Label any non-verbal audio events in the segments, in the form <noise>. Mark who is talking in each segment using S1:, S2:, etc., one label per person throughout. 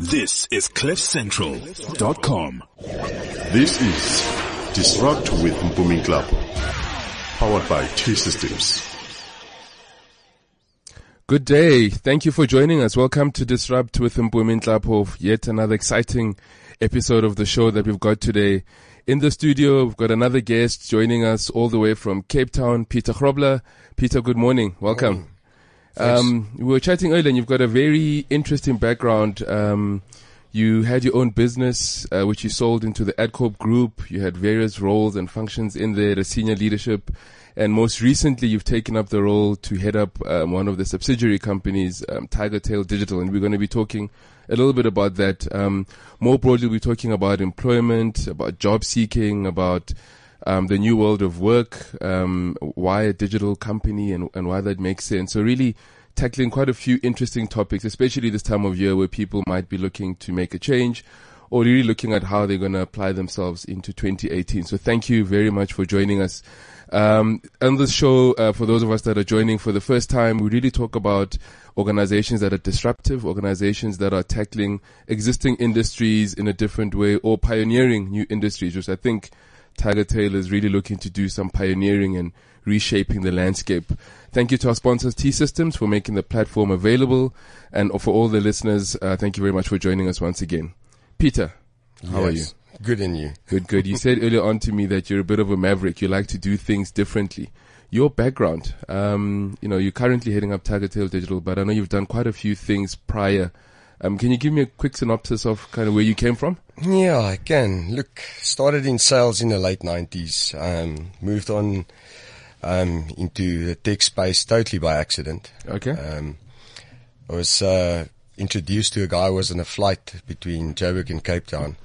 S1: This is CliffCentral.com.
S2: This is Disrupt with Mpumi Club, powered by T Systems.
S3: Good day. Thank you for joining us. Welcome to Disrupt with Mpumi Nhlapo, yet another exciting episode of the show that we've got today. In the studio, we've got another guest joining us all the way from Cape Town, Peter Grobler. Peter, good morning. Welcome. Um, we were chatting earlier and you've got a very interesting background. Um, you had your own business, uh, which you sold into the AdCorp group. You had various roles and functions in there, the senior leadership. And most recently, you've taken up the role to head up um, one of the subsidiary companies, um, Tiger Tail Digital. And we're going to be talking a little bit about that. Um, more broadly, we're talking about employment, about job seeking, about um, the new world of work, um, why a digital company and, and why that makes sense. So really tackling quite a few interesting topics, especially this time of year where people might be looking to make a change or really looking at how they're going to apply themselves into 2018. So thank you very much for joining us. Um, on this show, uh, for those of us that are joining for the first time, we really talk about organizations that are disruptive, organizations that are tackling existing industries in a different way or pioneering new industries, which I think Tiger Tail is really looking to do some pioneering and reshaping the landscape. Thank you to our sponsors, T Systems, for making the platform available. And for all the listeners, uh, thank you very much for joining us once again. Peter, how are you?
S4: Good in you.
S3: Good, good. You said earlier on to me that you're a bit of a maverick. You like to do things differently. Your background, um, you know, you're currently heading up Tiger Tail Digital, but I know you've done quite a few things prior. Um, can you give me a quick synopsis of kind of where you came from?
S4: Yeah, I can. Look, started in sales in the late 90s, um, moved on um, into the tech space totally by accident.
S3: Okay.
S4: Um, I was uh, introduced to a guy who was on a flight between Joburg and Cape Town,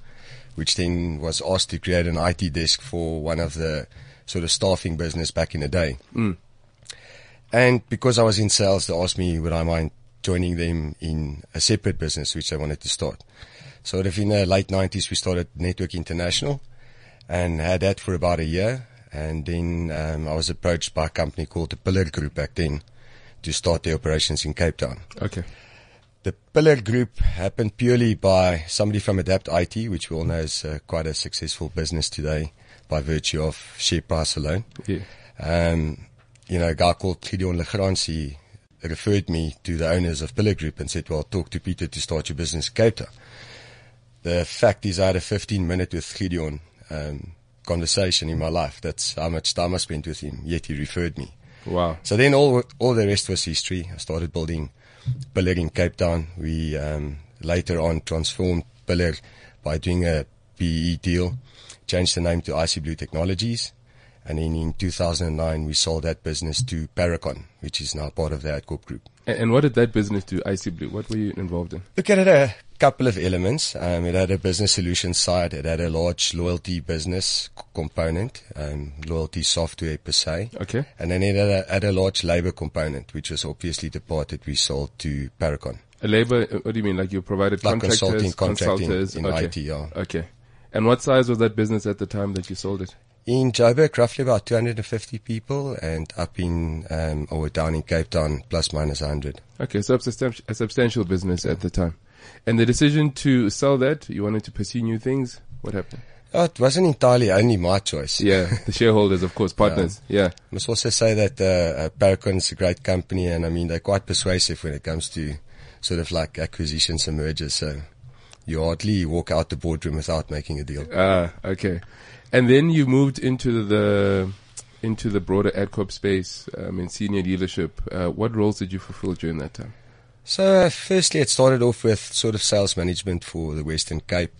S4: which then was asked to create an IT desk for one of the sort of staffing business back in the day. And because I was in sales, they asked me would I mind joining them in a separate business which they wanted to start. So if in the late 90s we started Network International and had that for about a year. And then um, I was approached by a company called the Pillar Group back then to start the operations in Cape Town.
S3: Okay.
S4: The Pillar Group happened purely by somebody from Adapt IT, which we all know is uh, quite a successful business today by virtue of share price alone.
S3: Yeah.
S4: Um, you know, a guy called Gideon Legrandsi referred me to the owners of Pillar Group and said, well, talk to Peter to start your business in Cape Town. The fact is I had a 15 minute with Gideon, um, conversation in my life. That's how much time I spent with him, yet he referred me.
S3: Wow.
S4: So then all all the rest was history. I started building Pillar in Cape Town. We um, later on transformed Pillar by doing a PE deal, changed the name to IC Blue Technologies, and then in 2009 we sold that business to Paracon, which is now part of the AdCorp Group.
S3: And, what did that business do, IC Blue? What were you involved in?
S4: Look it a couple of elements. Um, it had a business solutions side. It had a large loyalty business component, um, loyalty software per se.
S3: Okay.
S4: And then it had a, had a large labor component, which was obviously the part that we sold to Paracon.
S3: A labor, uh, what do you mean? Like you provided
S4: Like
S3: contractors,
S4: consulting, contracting
S3: consultants?
S4: in
S3: okay.
S4: IT, yeah.
S3: Okay. And what size was that business at the time that you sold it?
S4: In Joburg, roughly about 250 people, and up in, um, or down in Cape Town, plus minus 100.
S3: Okay, so a substantial, business at the time. And the decision to sell that, you wanted to pursue new things. What happened?
S4: Oh, it wasn't entirely only my choice.
S3: Yeah, the <laughs> shareholders, of course, partners. Yeah.
S4: I must also say that uh, uh, Paracon is a great company, and I mean they're quite persuasive when it comes to sort of like acquisitions and mergers. So you hardly walk out the boardroom without making a deal.
S3: Ah, okay. And then you moved into the into the broader AdCorp space um, in senior leadership. Uh, what roles did you fulfill during that time?
S4: So uh, firstly, it started off with sort of sales management for the Western Cape.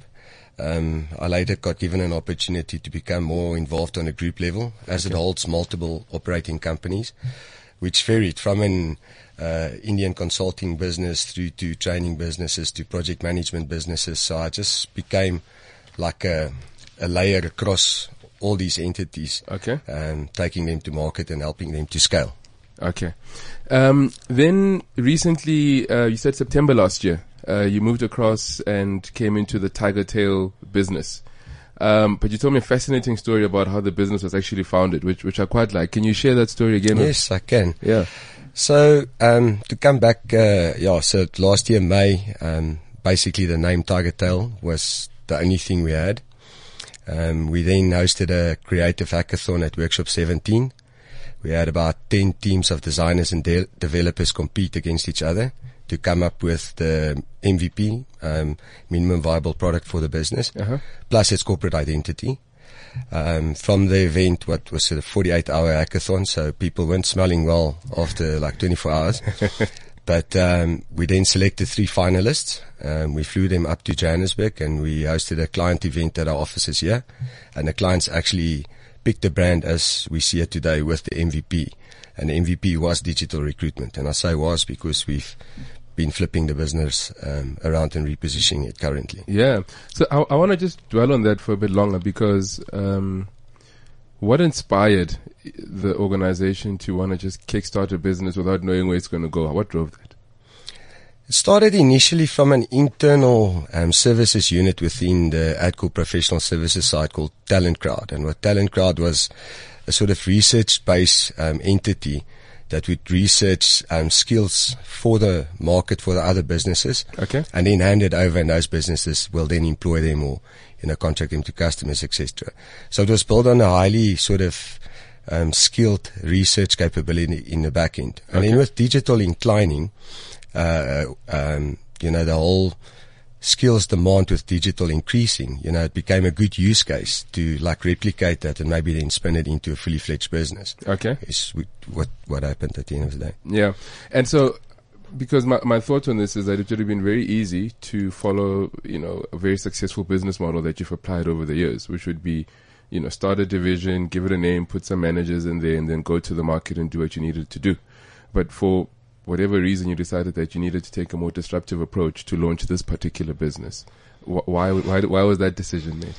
S4: Um, I later got given an opportunity to become more involved on a group level, as it holds multiple operating companies, which varied from an uh, Indian consulting business through to training businesses to project management businesses. So I just became like a, a layer across all these entities,
S3: Okay.
S4: um, taking them to market and helping them to scale.
S3: Okay. Um, then recently, uh, you said September last year, uh, you moved across and came into the Tiger Tail business. Um, but you told me a fascinating story about how the business was actually founded, which which I quite like. Can you share that story again?
S4: Yes, I can.
S3: Yeah.
S4: So um, to come back, uh, yeah. So last year May, um, basically the name Tiger Tail was the only thing we had. Um, we then hosted a creative hackathon at Workshop 17. We had about 10 teams of designers and de- developers compete against each other to come up with the MVP, um, minimum viable product for the business,
S3: Uh-huh.
S4: plus its corporate identity. Um, from the event, what was a 48 hour hackathon, so people weren't smelling well after like 24 hours. <laughs> But um, we then selected three finalists. Um, we flew them up to Johannesburg and we hosted a client event at our offices here. And the clients actually picked the brand as we see it today with the MVP. And the MVP was digital recruitment. And I say was because we've been flipping the business um, around and repositioning it currently.
S3: Yeah. So I, I want to just dwell on that for a bit longer because um, what inspired the organization to want to just kickstart a business without knowing where it's going to go? What drove that?
S4: It started initially from an internal um, services unit within the AdCorp professional services side called Talent Crowd. And what Talent Crowd was a sort of research-based um, entity that would research um, skills for the market for the other businesses
S3: Okay.
S4: and then hand it over and those businesses will then employ them or you know contracting to customers etc so it was built on a highly sort of um, skilled research capability in the back end. And then with digital inclining uh, um, you know the whole skills demand with digital increasing you know it became a good use case to like replicate that and maybe then spin it into a fully fledged business.
S3: Okay.
S4: is what what happened at the end of the day.
S3: Yeah. And so, because my, my thought on this is that it would have been very easy to follow, you know, a very successful business model that you've applied over the years, which would be, you know, start a division, give it a name, put some managers in there, and then go to the market and do what you needed to do. But for whatever reason, you decided that you needed to take a more disruptive approach to launch this particular business. Why, why, why was that decision made?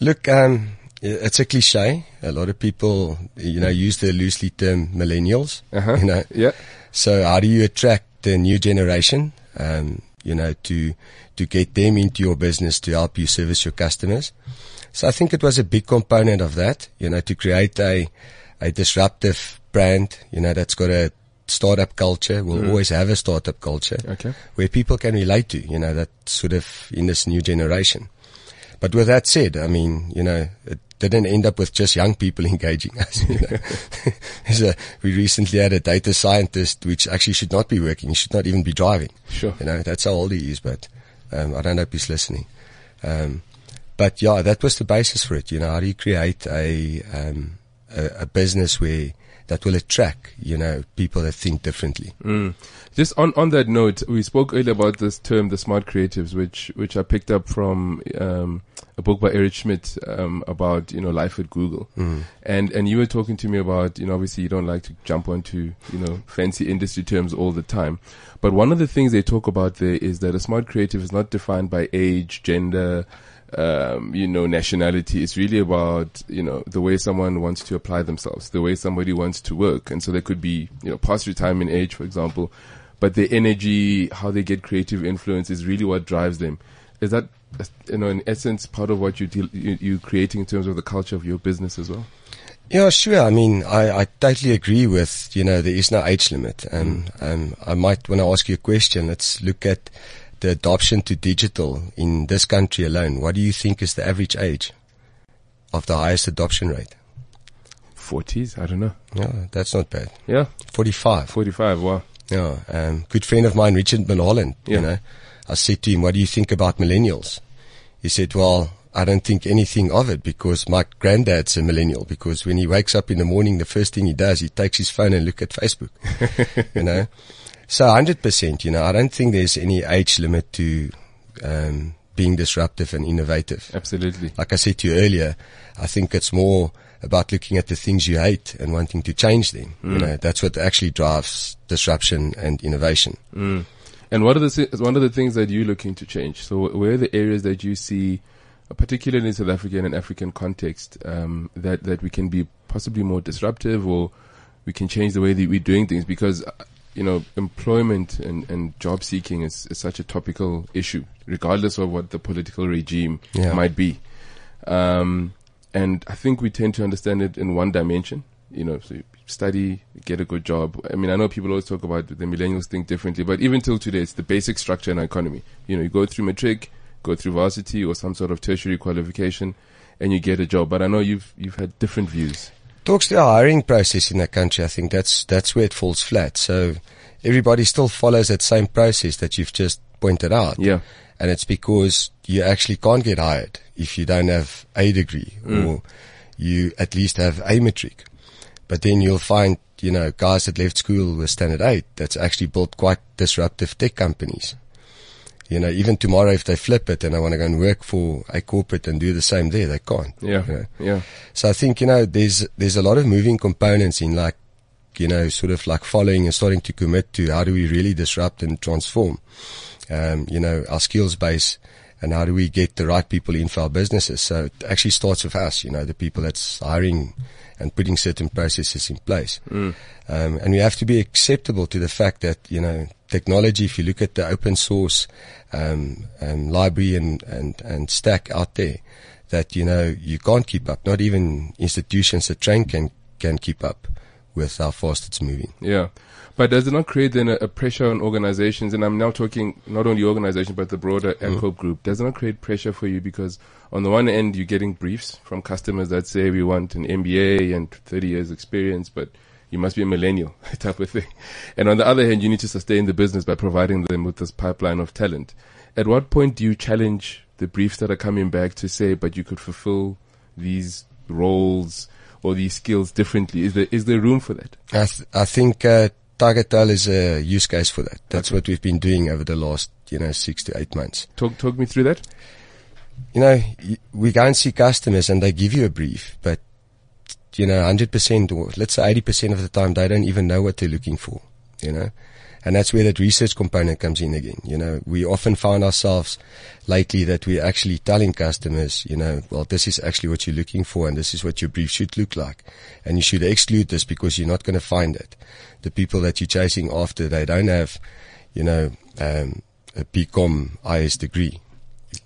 S4: Look, um, it's a cliche. A lot of people, you know, use the loosely term millennials.
S3: Uh-huh.
S4: You know,
S3: Yeah.
S4: so how do you attract the new generation? Um, you know, to to get them into your business to help you service your customers. So I think it was a big component of that. You know, to create a a disruptive brand. You know, that's got a startup culture. We'll always have a startup culture
S3: Okay.
S4: where people can relate to, you know, that sort of in this new generation. But with that said, I mean, you know, it didn't end up with just young people <laughs> engaging us. You know. <laughs> A, we recently had a data scientist which actually should not be working. He should not even be driving.
S3: Sure.
S4: You know, that's how old he is, but um, I don't know if he's listening. Um, but yeah, that was the basis for it. You know, how do you create a, um, a, a business where that will attract, you know, people that think differently.
S3: Mm. Just on, on that note, we spoke earlier about this term, the smart creatives, which, which I picked up from, um, a book by Eric Schmidt, um, about, you know, life at Google. And, and you were talking to me about, you know, obviously you don't like to jump onto, you know, fancy industry terms all the time. But one of the things they talk about there is that a smart creative is not defined by age, gender, um, you know, nationality. It's really about, you know, the way someone wants to apply themselves, the way somebody wants to work. And so they could be, you know, past retirement age, for example, but their energy, how they get creative influence is really what drives them. Is that, you know, in essence, part of what you deal, you, creating in terms of the culture of your business as well?
S4: Yeah, sure. I mean, I, I totally agree with, you know, there is no age limit. Um, um, I might want to ask you a question. Let's look at the adoption to digital in this country alone. What do you think is the average age of the highest adoption rate?
S3: 40s? I don't know.
S4: Yeah, that's not bad.
S3: Yeah.
S4: 45.
S3: 45. Wow.
S4: Yeah. Um, good friend of mine, Richard Mulholland,
S3: Yeah.
S4: you know, I said to him, what do you think about millennials? He said, well, I don't think anything of it because my granddad's a millennial because when he wakes up in the morning, the first thing he does, he takes his phone and look at Facebook, <laughs> you know. So 100%, you know, I don't think there's any age limit to, um, being disruptive and innovative.
S3: Absolutely.
S4: Like I said to you earlier, I think it's more about looking at the things you hate and wanting to change them. You know, that's what actually drives disruption and innovation.
S3: And what are the one of the things that you're looking to change? So where are the areas that you see, uh, particularly in South African and African context, um, that that we can be possibly more disruptive, or we can change the way that we're doing things? Because uh, you know, employment and, and job seeking is, is such a topical issue, regardless of what the political regime
S4: Yeah.
S3: might be. Um, and I think we tend to understand it in one dimension, You know, so you study, get a good job. I mean, I know people always talk about the millennials think differently, but even till today, it's the basic structure in our economy. You know, you go through matric, go through varsity or some sort of tertiary qualification, and you get a job. But I know you've you've had different views.
S4: Talks to the hiring process in the country, I think that's that's where it falls flat. So everybody still follows that same process that you've just pointed out.
S3: Yeah.
S4: And it's because you actually can't get hired if you don't have a degree mm. or you at least have a metric. But then you'll find, you know, guys that left school with standard eight that's actually built quite disruptive tech companies. You know, even tomorrow if they flip it and they want to go and work for a corporate and do the same there, they can't.
S3: Yeah.
S4: you know.
S3: Yeah.
S4: So I think, you know, there's, there's a lot of moving components in like, you know, sort of like following and starting to commit to how do we really disrupt and transform, um, you know, our skills base and how do we get the right people in for our businesses. So it actually starts with us, you know, the people that's hiring and putting certain processes in place. Um, and we have to be acceptable to the fact that, you know, technology, if you look at the open source, um, um, library and, and, and stack out there, that, you know, you can't keep up. Not even institutions that train can, can keep up with how fast it's moving.
S3: Yeah. But does it not create then a, a pressure on organizations? And I'm now talking not only organizations, but the broader AdCorp group. Does it not create pressure for you? Because on the one end, you're getting briefs from customers that say we want an MBA and 30 years experience, but you must be a millennial <laughs> type of thing. And on the other hand, you need to sustain the business by providing them with this pipeline of talent. At what point do you challenge the briefs that are coming back to say, but you could fulfill these roles or these skills differently? Is there, is there room for that?
S4: I, th- I think uh, Tiger Tail is a use case for that. That's what we've been doing over the last, you know, six to eight months.
S3: Talk, talk me through that.
S4: You know, we go and see customers and they give you a brief, but you know, 100% or let's say 80% of the time, they don't even know what they're looking for, you know. And that's where that research component comes in again. You know, we often found ourselves lately that we're actually telling customers, you know, well, this is actually what you're looking for and this is what your brief should look like. And you should exclude this because you're not going to find it. The people that you're chasing after, they don't have, you know, um, a BCom IS degree.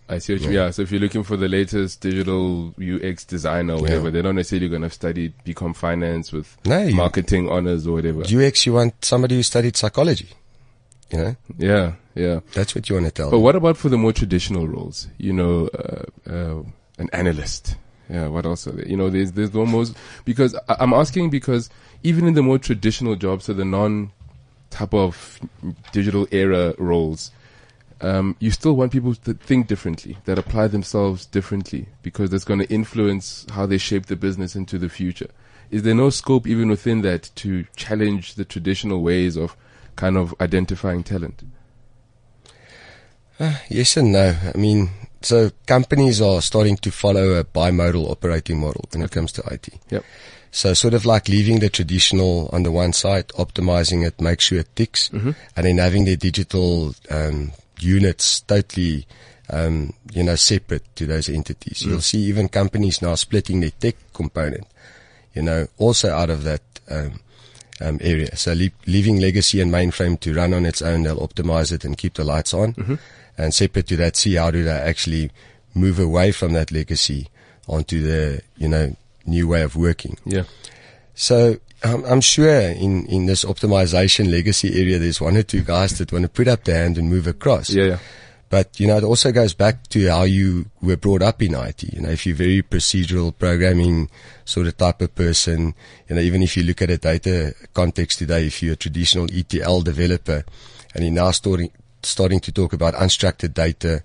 S3: I see what you, yeah. So if you're looking for the latest digital UX designer or whatever,
S4: Yeah.
S3: they're not necessarily going to study BCom finance with
S4: No, you-
S3: marketing honors or whatever.
S4: UX, you want somebody who studied psychology. You know,
S3: yeah, yeah.
S4: that's what you want to tell
S3: But
S4: them.
S3: what about for the more traditional roles? You know, uh, uh, an analyst. Yeah, what else are there? You know, there's, there's almost, because I, I'm asking because even in the more traditional jobs, so the non type of digital era roles, um, you still want people to think differently, that apply themselves differently, because that's going to influence how they shape the business into the future. Is there no scope even within that to challenge the traditional ways of kind of identifying talent?
S4: Yes and no. I mean, so companies are starting to follow a bimodal operating model when it comes to IT.
S3: Yep.
S4: So sort of like leaving the traditional on the one side, optimizing it, make sure it ticks, and then having their digital um, units totally, um, you know, separate to those entities. You'll see even companies now splitting their tech component, you know, also out of that um, um, area. So le- leaving legacy and mainframe to run on its own, they'll optimize it and keep the lights on, and separate to that, see how do they actually move away from that legacy onto the, you know, new way of working.
S3: Yeah.
S4: So um, I'm sure in, in this optimization legacy area, there's one or two guys that want to put up their hand and move across.
S3: Yeah, yeah.
S4: But, you know, it also goes back to how you were brought up in IT. You know, if you're very procedural programming sort of type of person, you know, even if you look at a data context today, if you're a traditional ETL developer and you're now starting, starting to talk about unstructured data,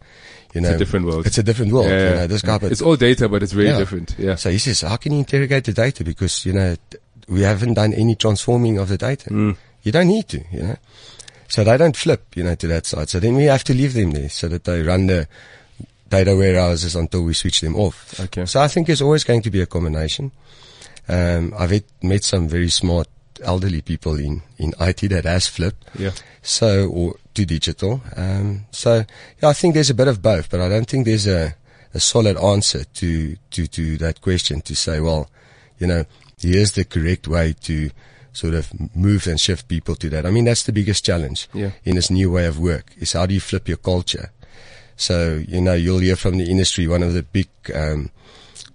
S4: you know, it's
S3: a different world.
S4: It's a different world.
S3: Yeah,
S4: You know, this guy, but
S3: it's all data, but it's very
S4: Yeah.
S3: different. Yeah.
S4: so he says, how can you interrogate the data? Because, you know, we haven't done any transforming of the data.
S3: Mm.
S4: You don't need to, you know. So they don't flip, you know, to that side. So then we have to leave them there so that they run the data warehouses until we switch them off.
S3: Okay.
S4: So I think there's always going to be a combination. Um, I've met some very smart elderly people in, in IT that has flipped.
S3: Yeah.
S4: So, or to digital. Um, so yeah, I think there's a bit of both, but I don't think there's a, a solid answer to, to, to that question to say, well, you know, here's the correct way to sort of move and shift people to that. I mean, that's the biggest challenge
S3: Yeah.
S4: in this new way of work is how do you flip your culture? So, you know, you'll hear from the industry, one of the big, um,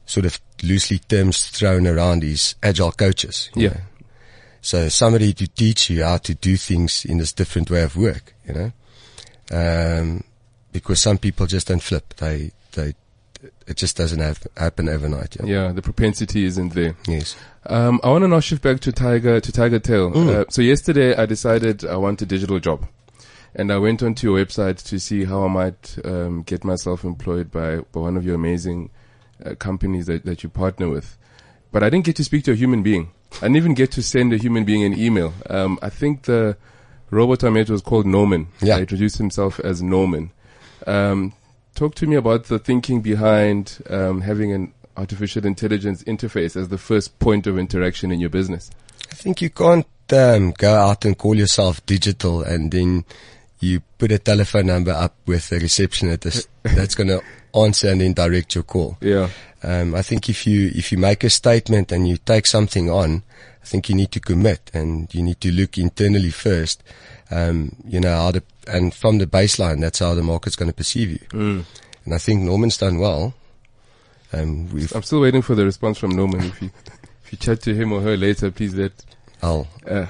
S4: sort of loosely terms thrown around is agile coaches.
S3: Yeah.
S4: know. So somebody to teach you how to do things in this different way of work, you know. Um, because some people just don't flip. They, they, it just doesn't have, happen overnight. Yeah.
S3: Yeah, the propensity isn't there.
S4: Yes.
S3: Um, I want to now shift back to Tiger to Tiger Tail. Uh, so yesterday I decided I want a digital job, and I went onto your website to see how I might um, get myself employed by, by one of your amazing uh, companies that, that you partner with. But I didn't get to speak to a human being. I didn't even get to send a human being an email. Um, I think the robot I met was called Norman.
S4: Yeah.
S3: He introduced himself as Norman. Um, talk to me about the thinking behind um, having an artificial intelligence interface as the first point of interaction in your business.
S4: I think you can't um, go out and call yourself digital and then you put a telephone number up with a receptionist <laughs> that's going to answer and then direct your call.
S3: Yeah.
S4: Um, I think if you if you make a statement and you take something on, I think you need to commit and you need to look internally first. Um, you know how the and from the baseline, that's how the market's going to perceive you. And I think Norman's done well. Um, we've
S3: I'm still waiting for the response from Norman. If you if you chat to him or her later, please let.
S4: I'll
S3: Uh,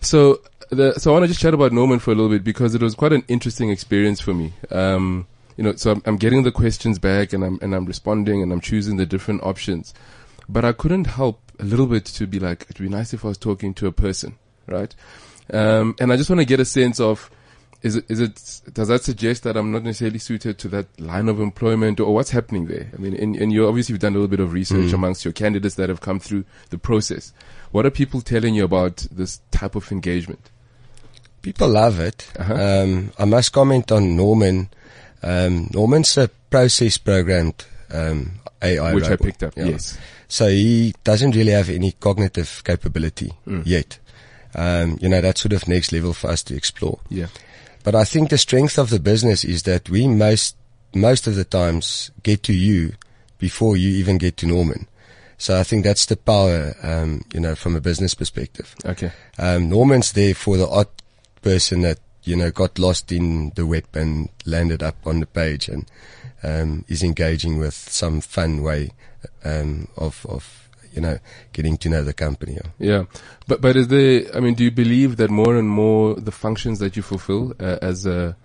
S3: so the so I want to just chat about Norman for a little bit because it was quite an interesting experience for me. Um, you know, so I'm, I'm getting the questions back and I'm and I'm responding and I'm choosing the different options, but I couldn't help a little bit to be like, it'd be nice if I was talking to a person, right? Um, and I just want to get a sense of. Is it, is it, does that suggest that I'm not necessarily suited to that line of employment or what's happening there? I mean, and, and you obviously have done a little bit of research amongst your candidates that have come through the process. What are people telling you about this type of engagement?
S4: People love it.
S3: Uh-huh.
S4: Um, I must comment on Norman. Um, Norman's a process programmed um, AI
S3: Which I picked up, yes.
S4: So he doesn't really have any cognitive capability
S3: Mm.
S4: yet. Um, you know, that's sort of next level for us to explore.
S3: Yeah.
S4: But I think the strength of the business is that we most, most of the times get to you before you even get to Norman. So I think that's the power, um, you know, from a business perspective.
S3: Okay.
S4: Um, Norman's there for the odd person that, you know, got lost in the web and landed up on the page and, um, is engaging with some fun way, um, of, of, you know, getting to know the company.
S3: Yeah. But, but is there, I mean, do you believe that more and more the functions that you fulfill uh, as a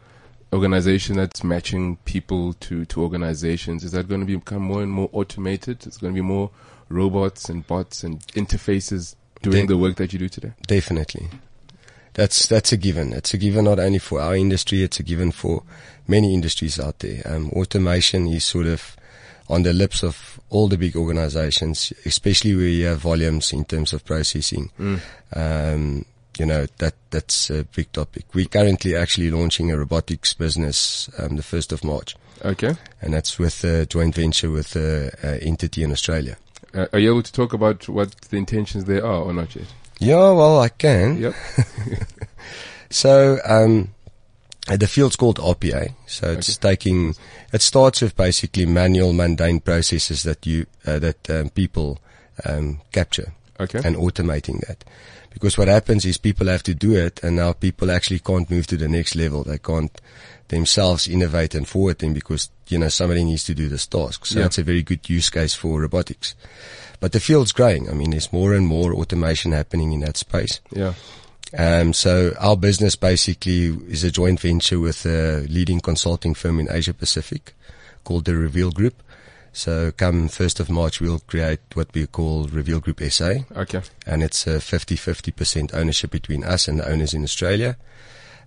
S3: organization that's matching people to, to organizations, is that going to become more and more automated? It's going to be more robots and bots and interfaces doing
S4: They-
S3: the work that you do today?
S4: Definitely. That's, that's a given. It's a given not only for our industry, it's a given for many industries out there. Um, automation is sort of on the lips of all the big organizations, especially where you have volumes in terms of processing. Um, you know, that, that's a big topic. We're currently actually launching a robotics business, um, the 1st of March.
S3: Okay.
S4: And that's with a joint venture with a, a entity in Australia.
S3: Uh, are you able to talk about what the intentions there are or not yet?
S4: Yeah, well, I can.
S3: Yep. <laughs>
S4: So, um, uh, the field's called RPA. So it's taking, it starts with basically manual, mundane processes that you, uh, that um, people um, capture
S3: Okay.
S4: and automating that. Because what happens is people have to do it and now people actually can't move to the next level. They can't themselves innovate and forward them because, you know, somebody needs to do this task. So
S3: Yeah.
S4: it's a very good use case for robotics. But the field's growing. I mean, there's more and more automation happening in that space.
S3: yeah.
S4: Um, so our business basically is a joint venture with a leading consulting firm in Asia Pacific called the Reveal Group. So come 1st of March, we'll create what we call Reveal Group SA
S3: Okay.
S4: and it's a 50-50% ownership between us and the owners in Australia.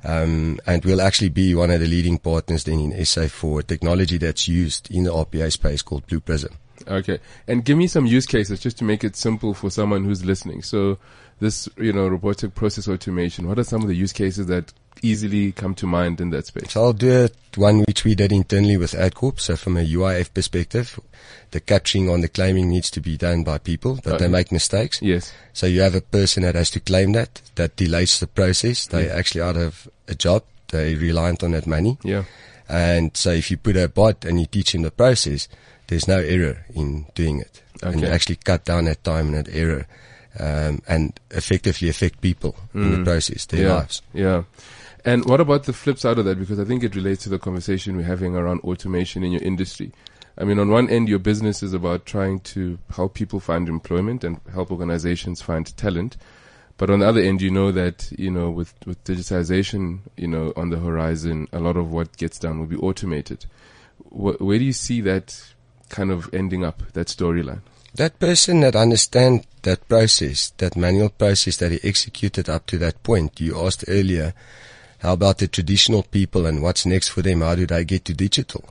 S4: Um, and we'll actually be one of the leading partners then in SA for technology that's used in the RPA space called Blue Prism.
S3: Okay. And give me some use cases just to make it simple for someone who's listening. So this, you know, robotic process automation, what are some of the use cases that easily come to mind in that space?
S4: So I'll do it one which we did internally with AdCorp. So from a UIF perspective, the capturing on the claiming needs to be done by people, but they make mistakes.
S3: Yes.
S4: So you have a person that has to claim that, that delays the process. They
S3: Yeah.
S4: actually out of a job. They reliant on that money.
S3: Yeah.
S4: And so if you put a bot and you teach him the process, there's no error in doing it. And you actually cut down that time and that error, um, and effectively affect people in the process, their
S3: Mm. yeah.
S4: lives.
S3: Yeah. And what about the flip side of that? Because I think it relates to the conversation we're having around automation in your industry. I mean, on one end, your business is about trying to help people find employment and help organizations find talent. But on the other end, you know that, you know, with, with digitization, you know, on the horizon, a lot of what gets done will be automated. Wh- where do you see that kind of ending up, that storyline?
S4: That person that understand that process, that manual process that he executed up to that point, you asked earlier, how about the traditional people and what's next for them? How do they get to digital?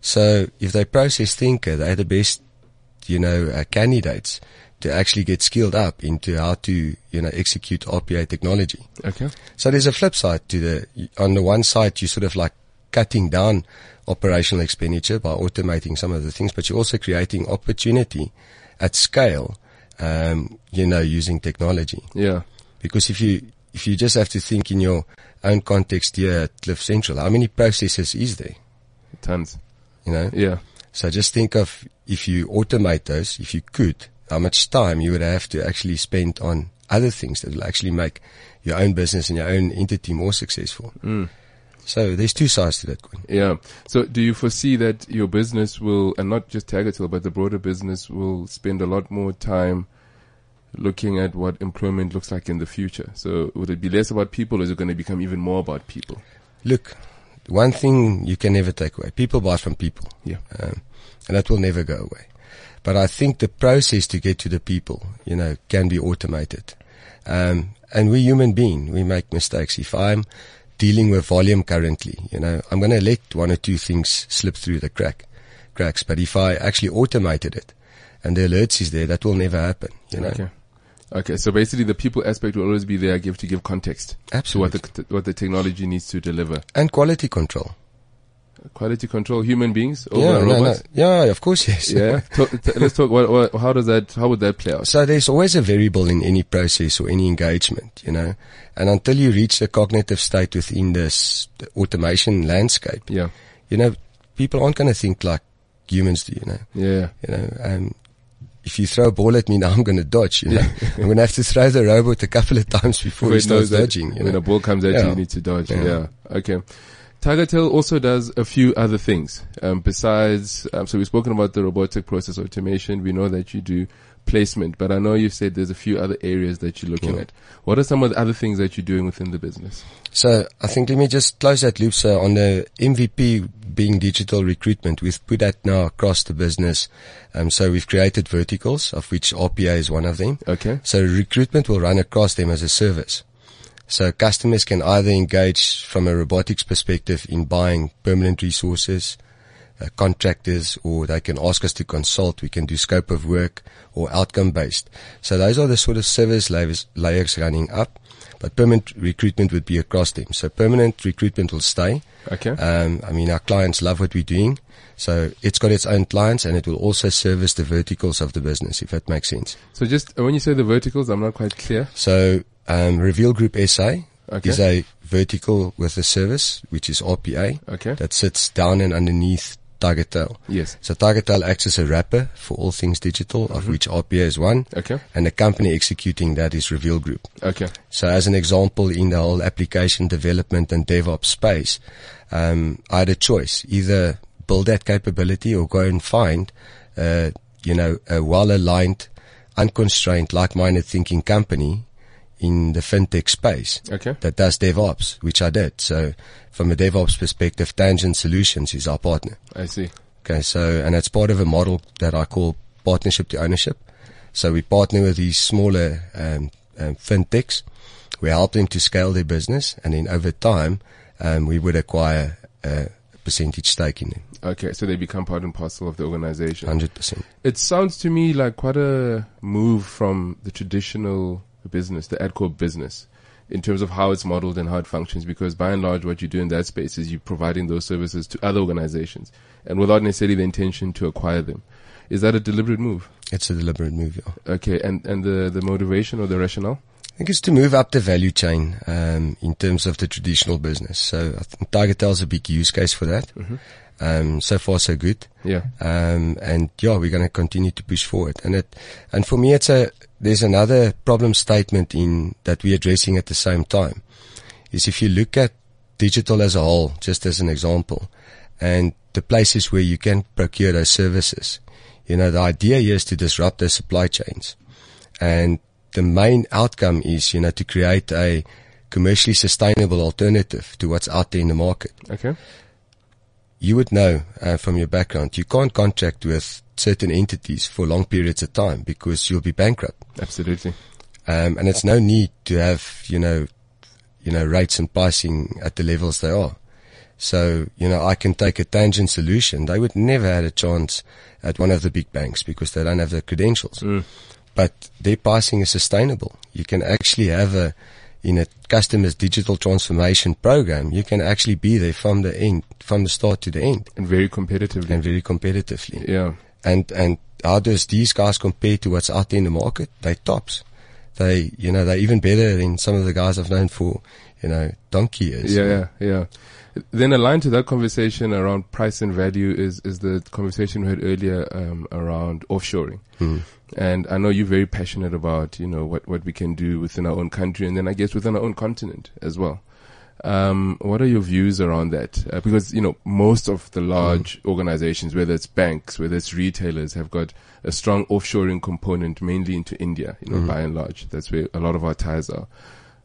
S4: So if they process thinker, they're the best, you know, uh, candidates to actually get skilled up into how to, you know, execute RPA technology.
S3: Okay.
S4: So there's a flip side to the, on the one side, you're sort of like cutting down operational expenditure by automating some of the things, but you're also creating opportunity at scale, um, you know, using technology.
S3: Yeah.
S4: Because if you, if you just have to think in your own context here at Cliff Central, how many processes is there?
S3: Tons.
S4: You know?
S3: Yeah.
S4: So just think of if you automate those, if you could, how much time you would have to actually spend on other things that will actually make your own business and your own entity more successful. So there's two sides to that coin.
S3: Yeah. So do you foresee that your business will, and not just Tiger Tail, but the broader business will spend a lot more time looking at what employment looks like in the future? So would it be less about people or is it going to become even more about people?
S4: Look, one thing you can never take away. People buy from people.
S3: Yeah.
S4: Um, and that will never go away. But I think the process to get to the people, you know, can be automated. Um, and we human being, we make mistakes. If I'm dealing with volume currently, you know, I'm going to let one or two things slip through the crack, cracks. But if I actually automated it and the alerts is there, that will never happen, you know.
S3: Okay. Okay. So basically the people aspect will always be there give to give context to what
S4: Absolutely.
S3: the, what the technology needs to deliver.
S4: And quality control.
S3: Quality control, human beings over
S4: Yeah, no, no.
S3: robots.
S4: yeah, of course, yes.
S3: Yeah. <laughs> Talk, t- let's talk. What, what, how does that? How would that play out?
S4: So there's always a variable in any process or any engagement, you know, and until you reach the cognitive state within this automation landscape,
S3: Yeah.
S4: you know, people aren't going to think like humans do, you know,
S3: Yeah.
S4: you know, um, if you throw a ball at me <laughs> now, I'm going to dodge, you know, <laughs> I'm going to have to throw the robot a couple of times before
S3: Before
S4: he starts dodging, you
S3: when
S4: know.
S3: a ball comes at you, you need to dodge. Yeah.
S4: Yeah.
S3: Okay. Tiger Tail also does a few other things. Um, besides, um, so we've spoken about the robotic process automation. We know that you do placement, but I know you said there's a few other areas that you're looking
S4: Yeah.
S3: at. What are some of the other things that you're doing within the business?
S4: So I think let me just close that loop. So on the MVP being digital recruitment, we've put that now across the business. Um, so we've created verticals of which RPA is one of them.
S3: Okay.
S4: So recruitment will run across them as a service. So customers can either engage from a robotics perspective in buying permanent resources, uh, contractors, or they can ask us to consult. We can do scope of work or outcome based. So those are the sort of service layers, layers running up. But permanent recruitment would be across them. So permanent recruitment will stay.
S3: Okay.
S4: Um, I mean, our clients love what we're doing. So it's got its own clients and it will also service the verticals of the business, if that makes sense.
S3: so just when you say the verticals, I'm not quite clear.
S4: So, um, Reveal Group SA
S3: Okay.
S4: is a vertical with a service, which is RPA,
S3: Okay.
S4: that sits down and underneath Tiger Tail.
S3: Yes.
S4: So Tiger Tail acts as a wrapper for all things digital, of which RPA is one.
S3: Okay.
S4: And the company executing that is Reveal Group.
S3: Okay.
S4: So as an example, in the whole application development and DevOps space, um, I had a choice, either build that capability or go and find, uh, you know, a well-aligned, unconstrained, like-minded thinking company in the fintech space
S3: Okay.
S4: that does DevOps, which I did. So from a DevOps perspective, Tangent Solutions is our partner.
S3: I see.
S4: Okay, so, and it's part of a model that I call partnership to ownership. So we partner with these smaller um, um, fintechs. We help them to scale their business, and then over time, um, we would acquire a percentage stake in them,
S3: Okay. So they become part and parcel of the organization.
S4: hundred percent.
S3: It sounds to me like quite a move from the traditional business, the AdCorp business, in terms of how it's modeled and how it functions. Because by and large, what you do in that space is you're providing those services to other organizations and without necessarily the intention to acquire them. Is that a deliberate move?
S4: It's a deliberate move. Yeah.
S3: Okay. And, and the, the motivation or the rationale?
S4: I think it's to move up the value chain um, in terms of the traditional business. So I think Tiger Tail is a big use case for that. Um, so far, so good.
S3: Yeah.
S4: Um, and yeah, we're going to continue to push forward. And it, and for me, it's a, there's another problem statement in that we're addressing at the same time is if you look at digital as a whole, just as an example, and the places where you can procure those services. You know, the idea here is to disrupt those supply chains. And the main outcome is, you know, to create a commercially sustainable alternative to what's out there in the market.
S3: Okay.
S4: You would know uh, from your background, you can't contract with certain entities for long periods of time because you'll be bankrupt.
S3: Absolutely.
S4: Um, and it's no need to have, you know, you know, rates and pricing at the levels they are. So, you know, I can take a tangent solution. They would never had a chance at one of the big banks because they don't have the credentials.
S3: Mm.
S4: But their pricing is sustainable. You can actually have a, in a customer's digital transformation program, you can actually be there from the end, from the start to the end
S3: And very competitively.
S4: and very competitively.
S3: yeah.
S4: And, and how does these guys compare to what's out there in the market? They tops. They, you know, they're even better than some of the guys I've known for, you know, donkey years.
S3: Yeah, yeah, yeah. Then aligned to that conversation around price and value is, is the conversation we had earlier um, around offshoring.
S4: Hmm.
S3: And I know you're very passionate about, you know, what, what we can do within our own country and then I guess within our own continent as well. Um, what are your views around that? Uh, because, you know, most of the large organizations, whether it's banks, whether it's retailers, have got a strong offshoring component mainly into India, you know, by and large. That's where a lot of our ties are.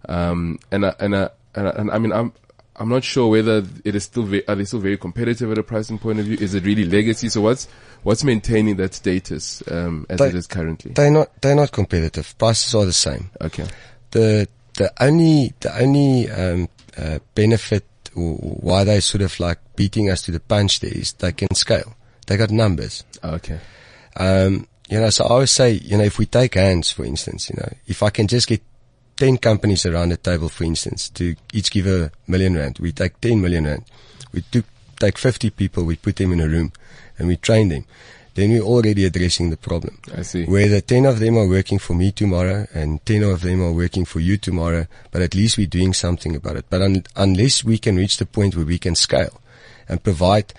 S3: Um, and, I- and, I- and, I- and I mean, I'm, I'm not sure whether it is still, ve- are they still very competitive at a pricing point of view? Is it really legacy? So what's, what's maintaining that status, um, as
S4: They-
S3: it is currently?
S4: They're not, they're not competitive. Prices are the same.
S3: Okay.
S4: the the only the only um, uh, benefit or why they sort of like beating us to the punch there is they can scale. They got numbers.
S3: Okay.
S4: Um, you know, so I always say, you know, if we take hands, for instance, you know, if I can just get 10 companies around the table, for instance, to each give a million rand, we take 10 million rand. We took, take 50 people, we put them in a room and we train them. Then we're already addressing the problem.
S3: I see.
S4: Whether 10 of them are working for me tomorrow and 10 of them are working for you tomorrow, but at least we're doing something about it. But un- unless we can reach the point where we can scale and provide,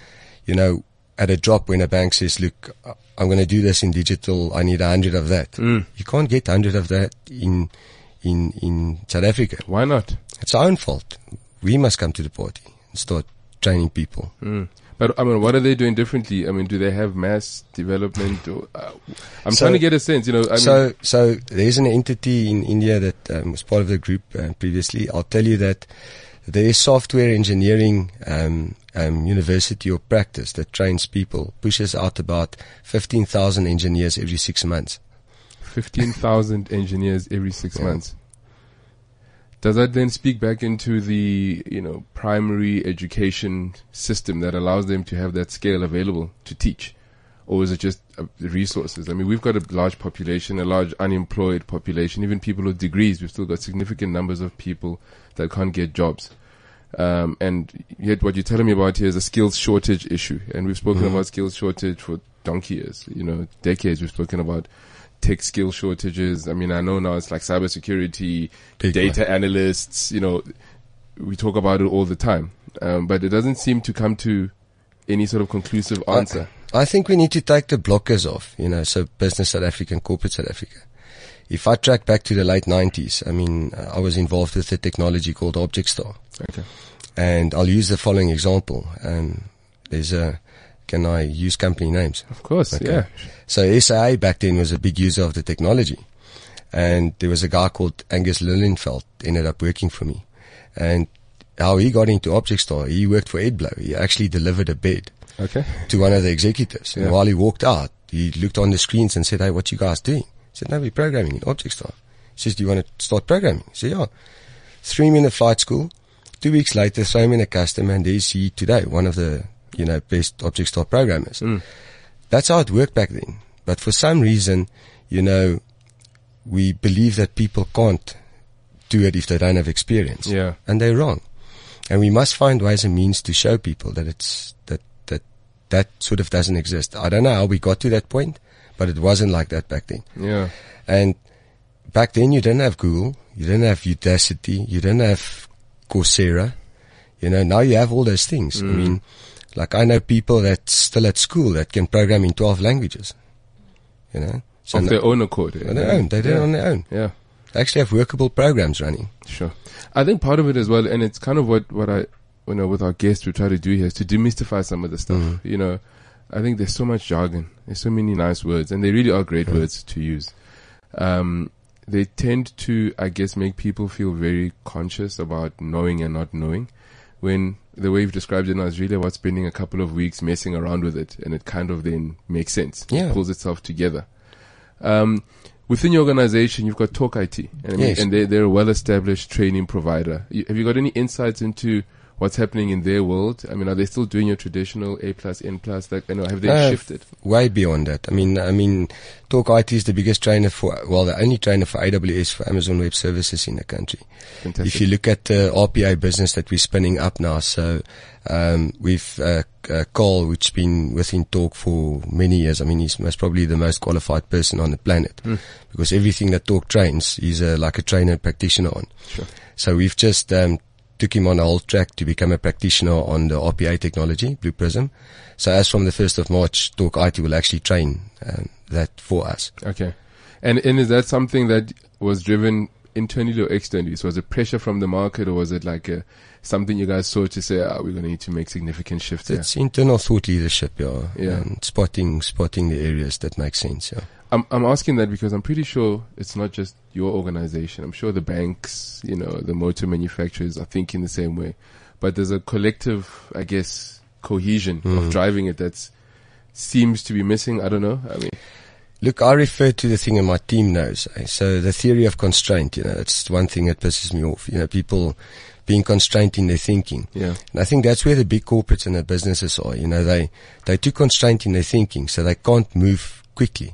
S4: you know, at a drop when a bank says, look, I'm going to do this in digital, I need a hundred of that.
S3: Mm.
S4: You can't get a hundred of that in, in, in South Africa.
S3: Why not?
S4: It's our own fault. We must come to the party and start training people.
S3: Mm. But I mean, what are they doing differently? I mean, do they have mass development? Or, uh, I'm
S4: So-
S3: trying to get a sense. You know, I mean,
S4: so, so there's an entity in India that um, was part of the group uh, previously. I'll tell you that there is software engineering um, um, university or practice that trains people, pushes out about 15,000 engineers every six months.
S3: fifteen thousand engineers every six
S4: Yeah.
S3: months. Does that then speak back into the you know primary education system that allows them to have that scale available to teach, or is it just uh, the resources? I mean, we've got a large population, a large unemployed population, even people with degrees. We've still got significant numbers of people that can't get jobs. Um, and yet what you're telling me about here is a skills shortage issue. And we've spoken about skills shortage for donkey years, you know, decades. We've spoken about tech skill shortages. I mean, I know now it's like cybersecurity,
S4: Big
S3: data analysts, you know, we talk about it all the time. Um, but it doesn't seem to come to any sort of conclusive answer.
S4: I think we need to take the blockers off, you know, so business South Africa and corporate South Africa. If I track back to the late 90s, I mean, uh, I was involved with a technology called ObjectStar.
S3: Okay.
S4: And I'll use the following example. Um, there's a, can I use company names?
S3: Of course.
S4: Okay.
S3: Yeah.
S4: So SAA back then was a big user of the technology. And there was a guy called Angus Lilienfeld ended up working for me. And how he got into ObjectStar, he worked for Edblo. He actually delivered a bed
S3: Okay.
S4: to one of the executives.
S3: Yeah.
S4: And while he walked out, he looked on the screens and said, Hey, what you guys doing? He said, No, we're programming in ObjectStar. He says, Do you want to start programming? He said, Yeah. In a flight school. Two weeks later, throw him in a customer and there's he today, one of the, you know, best ObjectStar programmers.
S3: Mm.
S4: That's how it worked back then. But for some reason, you know, we believe that people can't do it if they don't have experience.
S3: Yeah.
S4: And they're wrong. And we must find ways and means to show people that it's, that, that, that sort of doesn't exist. I don't know how we got to that point, but it wasn't like that back then.
S3: Yeah.
S4: And back then you didn't have Google, you didn't have Udacity, you didn't have Coursera. You know, now you have all those things. I mean, like I know people that's still at school that can program in 12 languages. You know? So
S3: Of
S4: no-
S3: their own accord. Eh?
S4: on their own. They did it on their own.
S3: Yeah.
S4: They actually have workable programs running.
S3: Sure. I think part of it as well, and it's kind of what, what I, you know, with our guests, we try to do here is to demystify some of the stuff. Mm. You know, I think there's so much jargon. There's so many nice words, and they really are great mm. words to use. Um, they tend to, I guess, make people feel very conscious about knowing and not knowing. When the way you've described it now is really about spending a couple of weeks messing around with it, and it kind of then makes sense.
S4: Yeah.
S3: It pulls itself together. Um, within your organization, you've got Torque IT, and,
S4: Yes.
S3: and they're, they're a well-established training provider. You, have you got any insights into what's happening in their world? I mean, are they still doing your traditional A plus, N plus? Like, I know, have they
S4: Uh,
S3: shifted?
S4: way beyond that. I mean, I mean, Torque IT is the biggest trainer for, well, the only trainer for AWS for Amazon Web Services in the country.
S3: Fantastic.
S4: If you look at the RPA business that we're spinning up now, so um, we've uh, uh, Carl, which's been within Torque for many years. I mean, he's most probably the most qualified person on the planet because everything that Torque trains, he's uh, like a trainer practitioner on.
S3: Sure.
S4: So we've just um, took him on a whole track to become a practitioner on the RPA technology, Blue Prism. So as from the 1st of March, Torque IT will actually train um, that for us.
S3: Okay. And, and is that something that was driven internally or externally? So was it pressure from the market or was it like a, something you guys saw to say, ah, we're going to need to make significant shifts here?
S4: It's internal thought leadership, yeah,
S3: Yeah.
S4: and spotting spotting the areas that make sense. Yeah,
S3: I'm, I'm asking that because I'm pretty sure it's not just your organization. I'm sure the banks, you know, the motor manufacturers are thinking the same way. But there's a collective, I guess, cohesion of driving it that seems to be missing. I don't know. I mean,
S4: Look, I refer to the thing and my team knows. eh. So the theory of constraint, you know, that's one thing that pisses me off. You know, people being constrained in their thinking.
S3: yeah,
S4: And I think that's where the big corporates and the businesses are. You know, they, they're too constrained in their thinking, so they can't move quickly.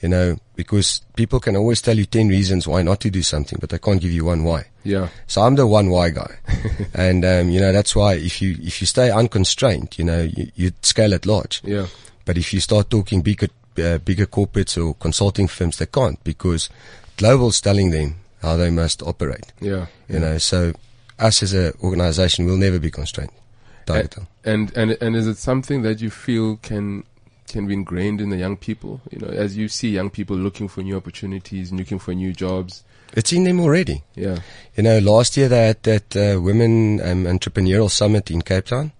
S4: You know, because people can always tell you 10 reasons why not to do something, but they can't give you one why.
S3: yeah,
S4: So I'm the one why guy. <laughs> and, um, you know, that's why if you, if you stay unconstrained, you know, you, you scale at large.
S3: yeah,
S4: But if you start talking bigger, uh, bigger corporates or consulting firms, they can't because global's telling them how they must operate.
S3: yeah.
S4: You know, so us as an organization will never be constrained. Digital.
S3: And and and is it something that you feel can can be ingrained in the young people? You know, as you see young people looking for new opportunities, looking for new jobs.
S4: It's in them already.
S3: Yeah,
S4: You know, last year they had that uh, Women um, Entrepreneurial Summit in Cape Town.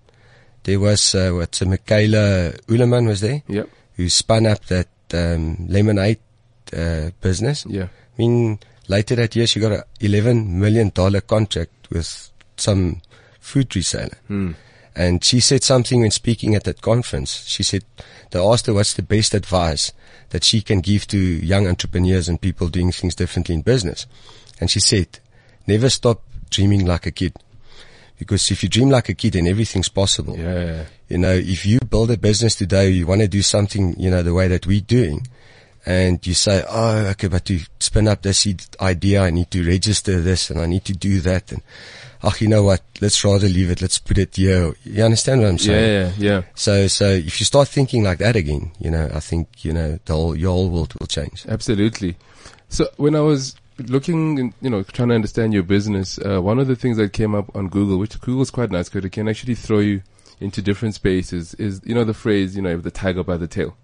S4: There was, uh, what's a Mikaila Ulmer was there,
S3: yep,
S4: who spun up that um, lemonade uh, business.
S3: yeah,
S4: I mean, later that year she got a eleven million dollar contract with some food reseller.
S3: Hmm.
S4: And she said something when speaking at that conference. She said they asked her what's the best advice that she can give to young entrepreneurs and people doing things differently in business. And she said, never stop dreaming like a kid. Because if you dream like a kid, then everything's possible.
S3: yeah,
S4: You know, if you build a business today, you want to do something, you know, the way that we're doing, and you say, oh, okay, but to spin up this idea, I need to register this and I need to do that. And, oh, you know what? Let's rather leave it. Let's put it here. You understand what I'm saying?
S3: yeah, yeah.
S4: So, so if you start thinking like that again, you know, I think, you know, the whole, your whole world will change.
S3: Absolutely. So when I was looking, and, you know, trying to understand your business, uh, one of the things that came up on Google, which Google's quite nice because it can actually throw you into different spaces, is you know the phrase, you know, the tiger by the tail.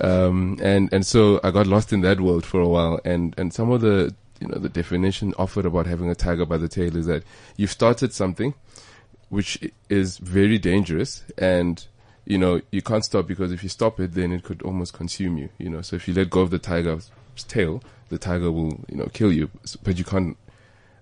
S3: Um, and and so I got lost in that world for a while, and and some of the you know the definition offered about having a tiger by the tail is that you've started something which is very dangerous and you know you can't stop because if you stop it then it could almost consume you you know. So if you let go of the tiger's tail the tiger will you know kill you. But you can't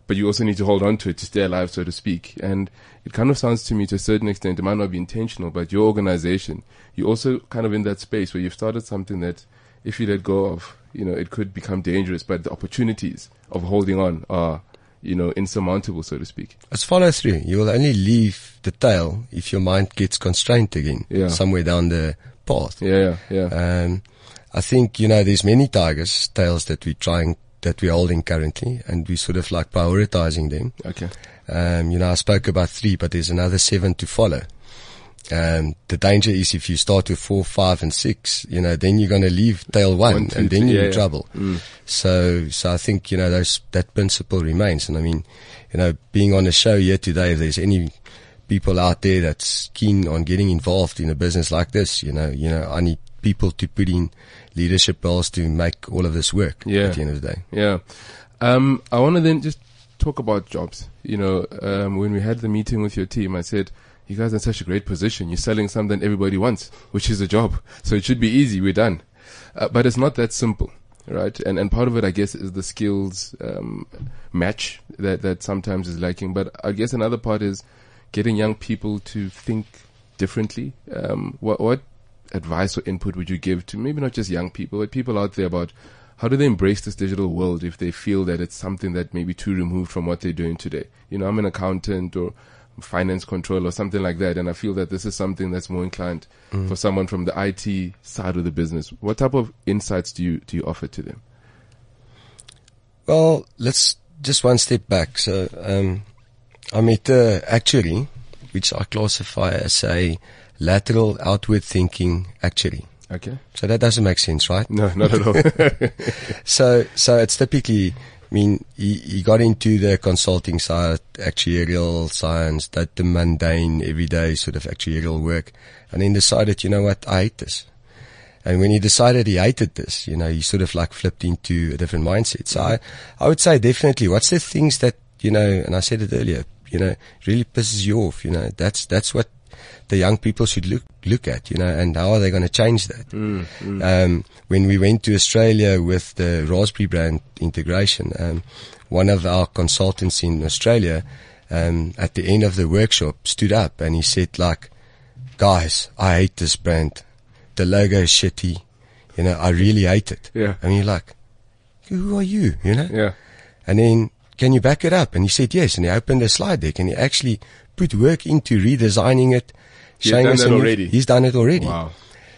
S3: but you also need to hold on to it to stay alive so to speak and it kind of sounds to me to a certain extent it might not be intentional but your organization you're also kind of in that space where you've started something that if you let go of you know it could become dangerous but the opportunities of holding on are you know insurmountable so to speak
S4: It's follow through. You will only leave the tail if your mind gets constrained again,
S3: Yeah.
S4: somewhere down the path.
S3: yeah yeah yeah
S4: Um, I think, you know, there's many tigers, tails that we're trying, that we're holding currently, and we sort of like prioritizing them.
S3: okay
S4: Um, you know, I spoke about three, but there's another seven to follow. Um, the danger is if you start with four, five, and six, you know, then you're going to leave tail one,
S3: One, two,
S4: and then you're
S3: yeah,
S4: in
S3: yeah.
S4: trouble. So, so I think, you know, those, that principle remains. And I mean, you know, being on the show here today, if there's any people out there that's keen on getting involved in a business like this, you know, you know, I need people to put in leadership roles to make all of this work
S3: Yeah.
S4: at the end of the day.
S3: Yeah. Um, I want to then just talk about jobs. You know, um, when we had the meeting with your team, I said, you guys are in such a great position. You're selling something everybody wants, which is a job. So it should be easy. We're done. Uh, but it's not that simple, right? And and part of it, I guess, is the skills um, match that that sometimes is lacking. But I guess another part is getting young people to think differently. Um, what what advice or input would you give to maybe not just young people, but people out there about how do they embrace this digital world if they feel that it's something that may be too removed from what they're doing today? You know, I'm an accountant or finance control or something like that. And I feel that this is something that's more inclined for someone from the IT side of the business. What type of insights do you, do you offer to them?
S4: Well, let's just one step back. So, um, I met uh, actuary, which I classify as a lateral outward thinking actuary.
S3: Okay.
S4: So that doesn't make sense, right?
S3: No, not at all. <laughs> <laughs>
S4: So, so it's typically, I mean, he, he got into the consulting side, actuarial science, that the mundane, everyday sort of actuarial work, and then decided, you know what, I hate this. And when he decided he hated this, you know, he sort of like flipped into a different mindset. So I, I would say definitely, what's the things that, you know, and I said it earlier, you know, really pisses you off, you know, that's, that's what the young people should look, look at, you know, and how are they going to change that? Um, when we went to Australia with the Raspberry brand integration, um, one of our consultants in Australia, um, at the end of the workshop stood up and he said like, guys, I hate this brand. The logo is shitty. You know, I really hate it.
S3: Yeah.
S4: And you're like, who are you? You know?
S3: yeah.
S4: And then, can you back it up? And he said yes. And he opened the slide deck and he actually put work into redesigning it.
S3: He's done that already?
S4: He's done it already.
S3: Wow.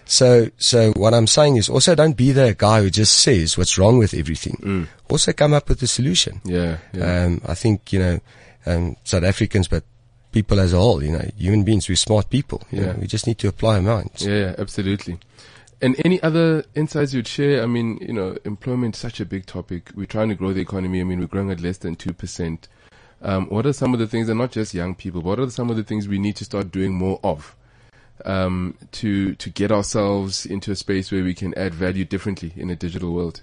S4: So, so what I'm saying is also don't be the guy who just says what's wrong with everything. Also come up with a solution.
S3: Yeah. Yeah.
S4: Um, I think, you know, um, South Africans, but people as a whole, you know, human beings, we're smart people. You
S3: Yeah.
S4: know, we just need to apply our minds.
S3: Yeah, yeah, absolutely. And any other insights you'd share? I mean, you know, employment is such a big topic. We're trying to grow the economy. I mean, we're growing at less than 2%. Um, what are some of the things, and not just young people, what are some of the things we need to start doing more of? Um, to, to get ourselves into a space where we can add value differently in a digital world.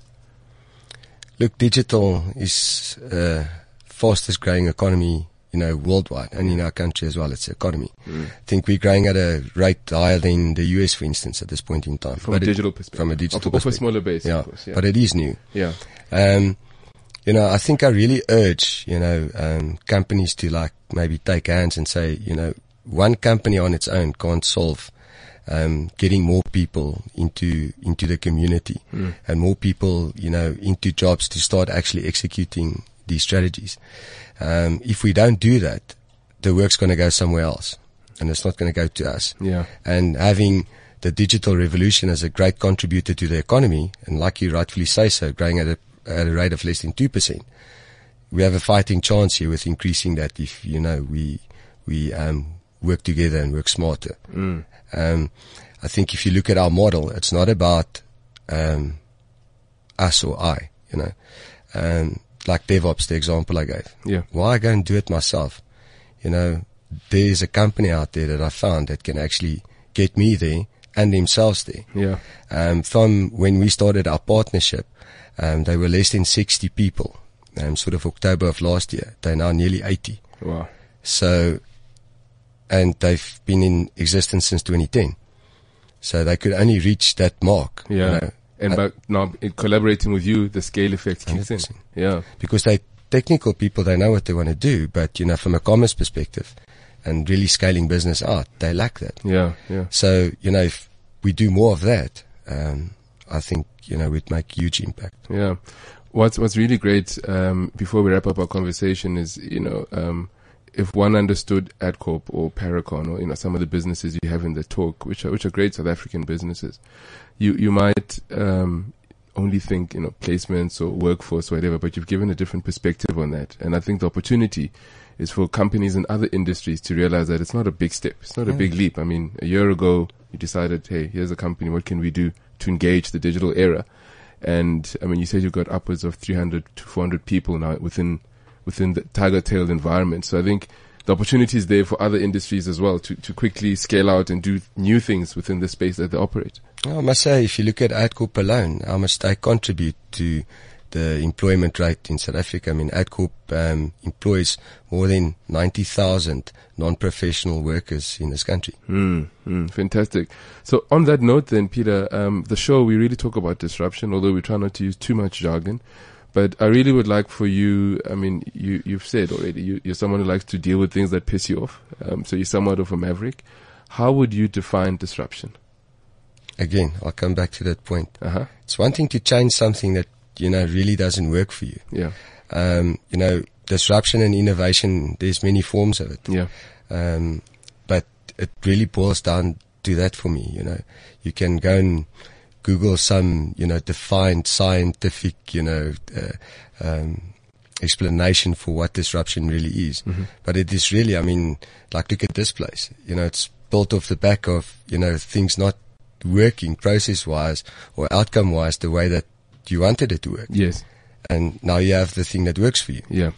S4: Look, digital is uh, fastest growing economy, you know, worldwide and in our country as well. It's the economy.
S3: Mm.
S4: I think we're growing at a rate higher than the US, for instance, at this point in time.
S3: From
S4: But
S3: a
S4: it-
S3: digital perspective.
S4: From a digital
S3: Off, off a smaller base,
S4: yeah,
S3: of course. Yeah.
S4: but it is new.
S3: yeah.
S4: Um, you know, I think I really urge, you know, um, companies to like maybe take hands and say, you know, one company on its own can't solve um, getting more people into into the community and more people, you know, into jobs to start actually executing these strategies. Um, if we don't do that, the work's going to go somewhere else, and it's not going to go to us
S3: Yeah.
S4: and having the digital revolution as a great contributor to the economy, and like you rightfully say so, growing at a, at a rate of less than 2%, we have a fighting chance here with increasing that if, you know, we, we, um, work together and work smarter. Um, I think if you look at our model, it's not about, um, us or I, you know, um, like DevOps, the example I gave.
S3: Yeah.
S4: Why go and do it myself? You know, there's a company out there that I found that can actually get me there and themselves there.
S3: Yeah.
S4: Um, from when we started our partnership, um, they were less than 60 people. Um, sort of October of last year. They're now nearly 80.
S3: Wow.
S4: So, and they've been in existence since 2010. So they could only reach that mark. you
S3: Yeah.
S4: know,
S3: and by now in collaborating with you, the scale effect kicks in.
S4: 100%.
S3: Yeah.
S4: because they technical people, they know what they want to do, but you know, from a commerce perspective and really scaling business out, they lack that.
S3: Yeah. Yeah.
S4: So, you know, if we do more of that, um, I think, you know, we'd make huge impact.
S3: Yeah. What's what's really great um, before we wrap up our conversation is you know um, if one understood AdCorp or Paracon or you know some of the businesses you have in the talk, which are which are great South African businesses, you you might um, only think you know placements or workforce or whatever, but you've given a different perspective on that, and I think the opportunity is for companies in other industries to realize that it's not a big step, it's not a big leap. I mean, a year ago you decided, hey, here's a company, what can we do to engage the digital era? And I mean, you said you've got upwards of 300 to 400 people now within within the tiger tailed environment. So I think the opportunity is there for other industries as well to, to quickly scale out and do new things within the space that they operate.
S4: I must say, if you look at AdCorp alone, how much they contribute to the employment rate in South Africa. I mean, AdCorp um, employs more than 90,000 non-professional workers in this country.
S3: Mm, mm, fantastic. So on that note then, Peter, um, the show, we really talk about disruption, although we try not to use too much jargon. But I really would like for you, I mean, you, you've said already, you, are someone who likes to deal with things that piss you off. Um, so you're somewhat of a maverick. How would you define disruption?
S4: Again, I'll come back to that point.
S3: Uh-huh.
S4: It's one thing to change something that, you know, really doesn't work for you.
S3: Yeah.
S4: Um, you know, disruption and innovation, there's many forms of it.
S3: Yeah.
S4: Um, but it really boils down to that for me, you know. You can go and Google some, you know, defined scientific, you know, uh, um, explanation for what disruption really is.
S3: Mm-hmm.
S4: But it is really, I mean, like look at this place. You know, it's built off the back of, you know, things not working process wise or outcome wise the way that you wanted it to work.
S3: Yes.
S4: And now you have the thing that works for you.
S3: Yeah.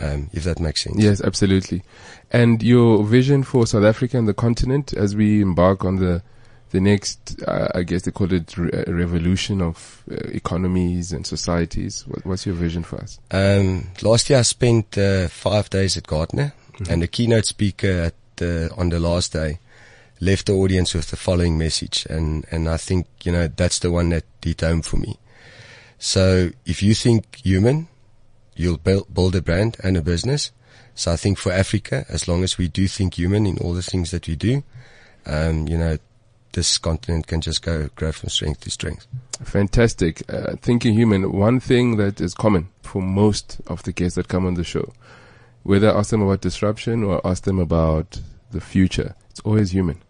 S4: Um, if that makes sense.
S3: Yes, absolutely. And your vision for South Africa and the continent as we embark on the the next, uh, I guess they call it re- revolution of uh, economies and societies. What, what's your vision for us?
S4: Um, last year I spent uh, five days at Gartner,
S3: Mm-hmm.
S4: and the keynote speaker at the, on the last day left the audience with the following message, and and I think you know that's the one that hit home for me. So if you think human, you'll build, build a brand and a business. So I think for Africa, as long as we do think human in all the things that we do, um, you know, this continent can just go grow from strength to strength.
S3: Fantastic. Uh, thinking human, one thing that is common for most of the guests that come on the show, whether I ask them about disruption or ask them about the future, it's always human.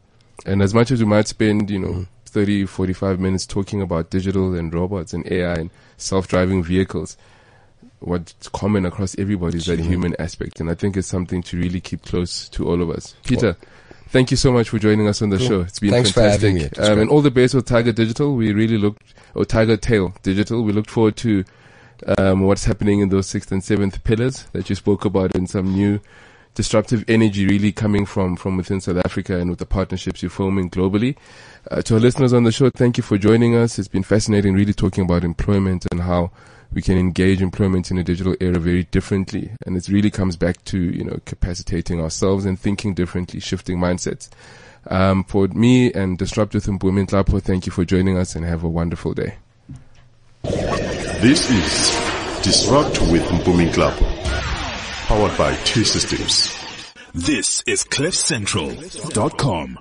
S3: And as much as we might spend, you know, 30, 45 minutes talking about digital and robots and AI and self-driving vehicles, what's common across everybody is that human aspect. And I think it's something to really keep close to all of us. Peter, thank you so much for joining us on the show. It's been
S4: Thanks for
S3: fantastic. Um, and all the best with Tiger Digital. We really looked, or Tiger Tail Digital. We looked forward to um, what's happening in those sixth and seventh pillars that you spoke about in some new disruptive energy really coming from, from within South Africa and with the partnerships you're forming globally. Uh, to our listeners on the show, thank you for joining us. It's been fascinating really talking about employment and how we can engage employment in a digital era very differently. And it really comes back to, you know, capacitating ourselves and thinking differently, shifting mindsets. Um, for me and Disrupt with Mpumi Nhlapo, thank you for joining us and have a wonderful day.
S2: This is Disrupt with Mpumi Club, powered by two Systems.
S1: This is CliffCentral.com.